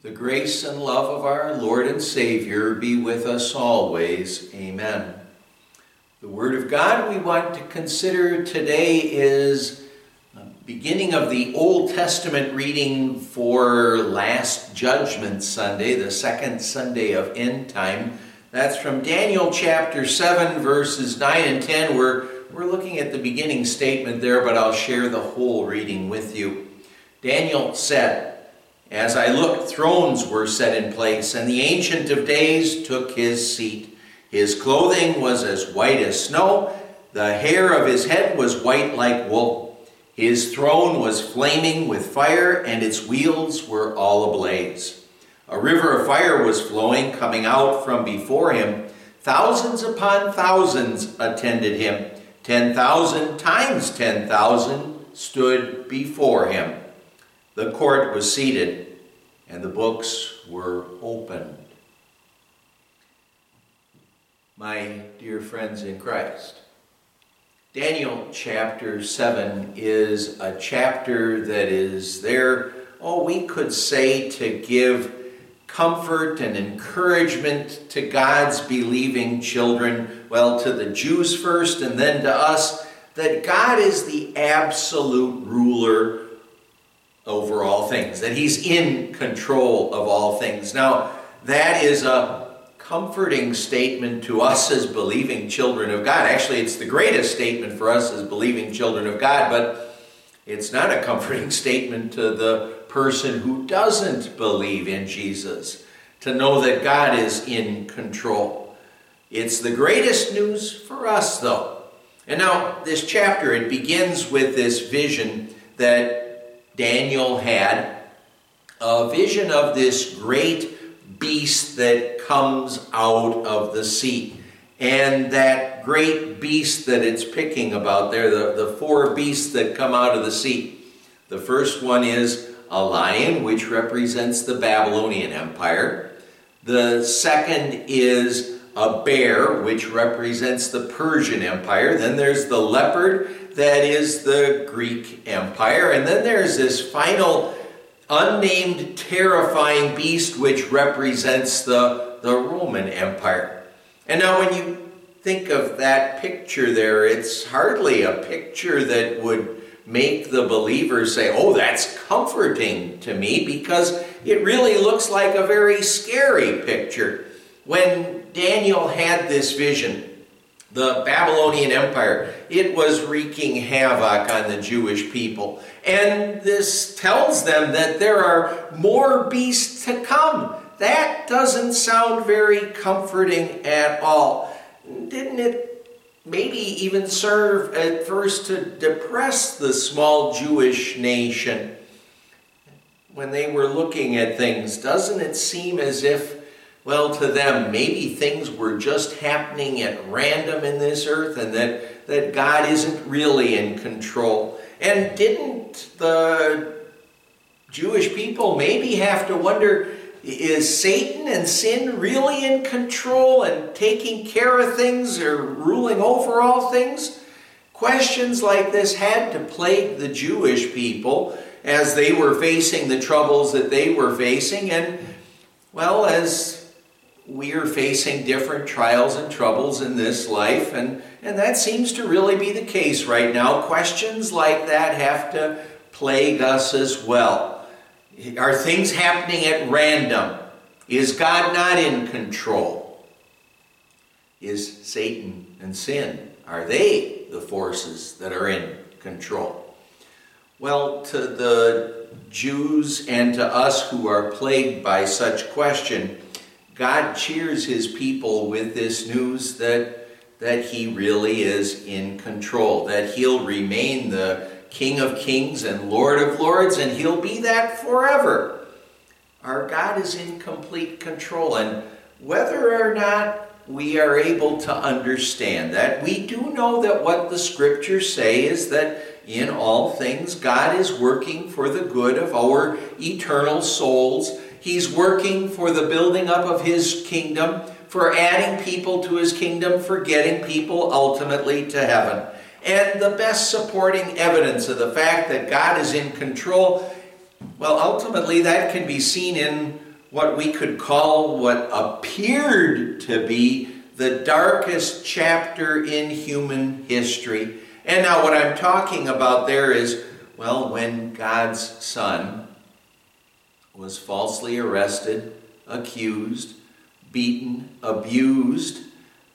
The grace and love of our Lord and Savior be with us always. Amen. The Word of God we want to consider today is beginning of the Old Testament reading for last Judgment Sunday, the second Sunday of end time. That's from Daniel chapter 7, verses 9 and 10. We're, we're looking at the beginning statement there, but I'll share the whole reading with you. Daniel said, as I looked, thrones were set in place, and the Ancient of Days took his seat. His clothing was as white as snow, the hair of his head was white like wool. His throne was flaming with fire, and its wheels were all ablaze. A river of fire was flowing, coming out from before him. Thousands upon thousands attended him. Ten thousand times ten thousand stood before him. The court was seated, and the books were opened. My dear friends in Christ, Daniel chapter 7 is a chapter that is there, oh, we could say, to give comfort and encouragement to God's believing children, well, to the Jews first and then to us, that God is the absolute ruler over all things, that He's in control of all things. Now, that is a comforting statement to us as believing children of God. Actually, it's the greatest statement for us as believing children of God, but it's not a comforting statement to the person who doesn't believe in Jesus to know that God is in control. It's the greatest news for us, though. And now, this chapter, it begins with this vision that Daniel had a vision of this great beast that comes out of the sea. And that great beast that it's picking about there, the, the four beasts that come out of the sea. The first one is a lion, which represents the Babylonian Empire. The second is a bear, which represents the Persian Empire. Then there's the leopard, that is the Greek Empire. And then there's this final unnamed terrifying beast which represents the, the Roman Empire. And now when you think of that picture there, it's hardly a picture that would make the believer say, oh, that's comforting to me, because it really looks like a very scary picture. When Daniel had this vision, the Babylonian Empire. It was wreaking havoc on the Jewish people. And this tells them that there are more beasts to come. That doesn't sound very comforting at all. Didn't it maybe even serve at first to depress the small Jewish nation? When they were looking at things, doesn't it seem as if well, to them, maybe things were just happening at random in this earth and that, that God isn't really in control. And didn't the Jewish people maybe have to wonder is Satan and sin really in control and taking care of things or ruling over all things? Questions like this had to plague the Jewish people as they were facing the troubles that they were facing. And, well, as we are facing different trials and troubles in this life, and, and that seems to really be the case right now. Questions like that have to plague us as well. Are things happening at random? Is God not in control? Is Satan and sin, are they the forces that are in control? Well, to the Jews and to us who are plagued by such question, God cheers his people with this news that, that he really is in control, that he'll remain the King of kings and Lord of lords, and he'll be that forever. Our God is in complete control, and whether or not we are able to understand that, we do know that what the scriptures say is that in all things God is working for the good of our eternal souls He's working for the building up of His kingdom, for adding people to His kingdom, for getting people ultimately to heaven. And the best supporting evidence of the fact that God is in control, well, ultimately that can be seen in what we could call what appeared to be the darkest chapter in human history. And now, what I'm talking about there is well, when God's Son was falsely arrested, accused, beaten, abused,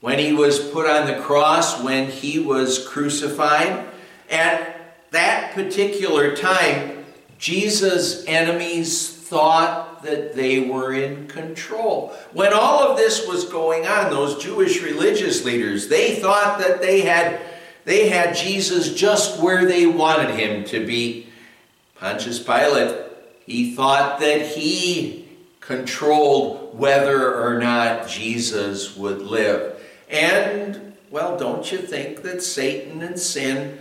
when he was put on the cross, when he was crucified, at that particular time, Jesus' enemies thought that they were in control. When all of this was going on, those Jewish religious leaders, they thought that they had they had Jesus just where they wanted him to be. Pontius Pilate, he thought that he controlled whether or not Jesus would live. And, well, don't you think that Satan and sin,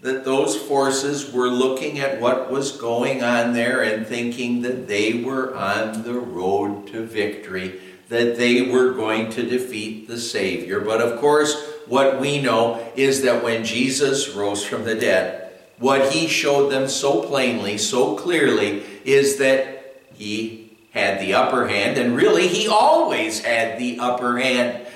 that those forces were looking at what was going on there and thinking that they were on the road to victory, that they were going to defeat the Savior. But of course, what we know is that when Jesus rose from the dead, what he showed them so plainly, so clearly, is that he had the upper hand, and really, he always had the upper hand.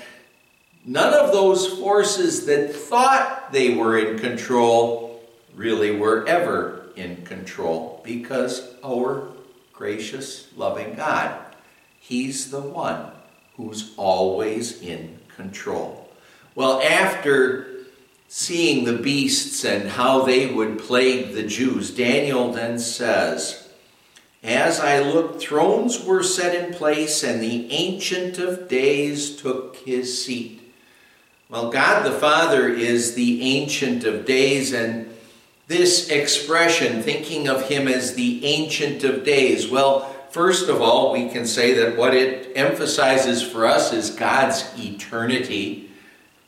None of those forces that thought they were in control really were ever in control because our gracious, loving God, He's the one who's always in control. Well, after seeing the beasts and how they would plague the Jews, Daniel then says, As I looked, thrones were set in place, and the Ancient of Days took his seat. Well, God the Father is the Ancient of Days, and this expression, thinking of him as the Ancient of Days, well, first of all, we can say that what it emphasizes for us is God's eternity.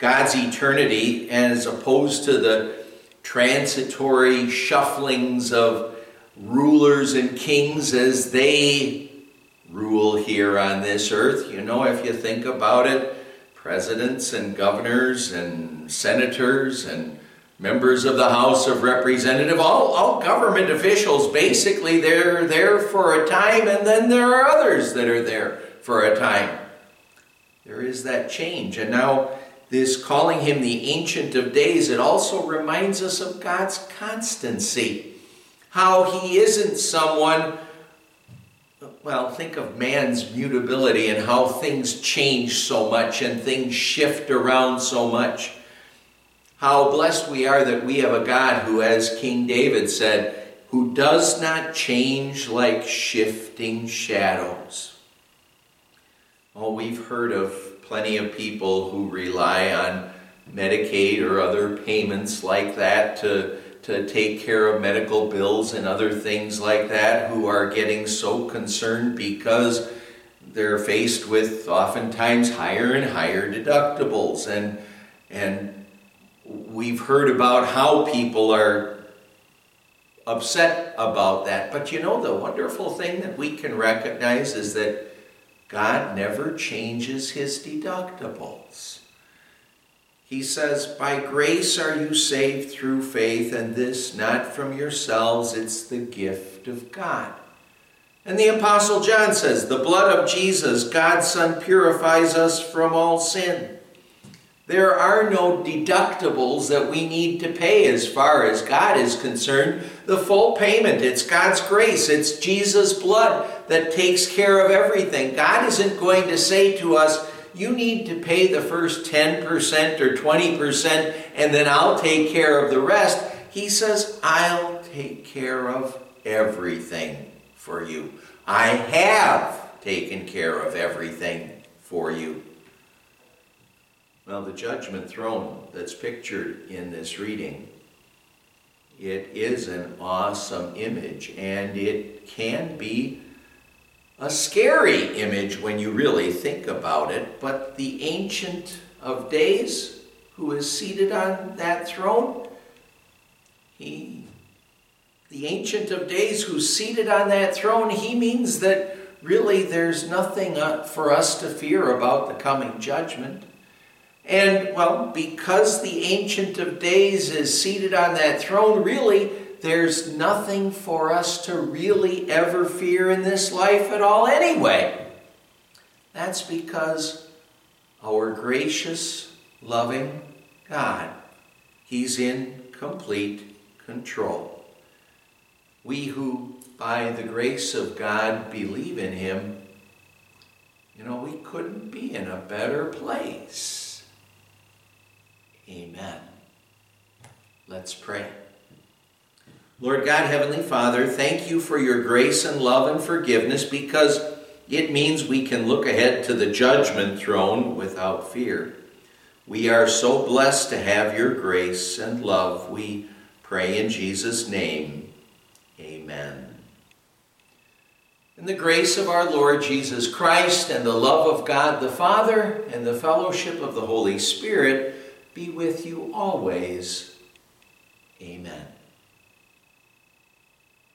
God's eternity as opposed to the transitory shufflings of rulers and kings as they rule here on this earth. You know, if you think about it, presidents and governors and senators and members of the House of Representatives, all, all government officials, basically, they're there for a time, and then there are others that are there for a time. There is that change. And now, this calling him the Ancient of Days, it also reminds us of God's constancy. How he isn't someone, well, think of man's mutability and how things change so much and things shift around so much. How blessed we are that we have a God who, as King David said, who does not change like shifting shadows. Oh, we've heard of plenty of people who rely on Medicaid or other payments like that to, to take care of medical bills and other things like that who are getting so concerned because they're faced with oftentimes higher and higher deductibles. And and we've heard about how people are upset about that. But you know the wonderful thing that we can recognize is that God never changes his deductibles. He says, By grace are you saved through faith, and this not from yourselves, it's the gift of God. And the Apostle John says, The blood of Jesus, God's Son, purifies us from all sin. There are no deductibles that we need to pay as far as God is concerned. The full payment, it's God's grace, it's Jesus' blood that takes care of everything. God isn't going to say to us, you need to pay the first 10% or 20% and then I'll take care of the rest. He says, I'll take care of everything for you. I have taken care of everything for you. Well, the judgment throne that's pictured in this reading, it is an awesome image and it can be a scary image when you really think about it, but the Ancient of Days, who is seated on that throne, he, the Ancient of Days who's seated on that throne, he means that really there's nothing for us to fear about the coming judgment. And, well, because the Ancient of Days is seated on that throne, really, there's nothing for us to really ever fear in this life at all anyway. That's because our gracious, loving God, He's in complete control. We who, by the grace of God, believe in Him, you know, we couldn't be in a better place. Amen. Let's pray. Lord God, Heavenly Father, thank you for your grace and love and forgiveness because it means we can look ahead to the judgment throne without fear. We are so blessed to have your grace and love. We pray in Jesus' name. Amen. In the grace of our Lord Jesus Christ and the love of God the Father and the fellowship of the Holy Spirit be with you always. Amen.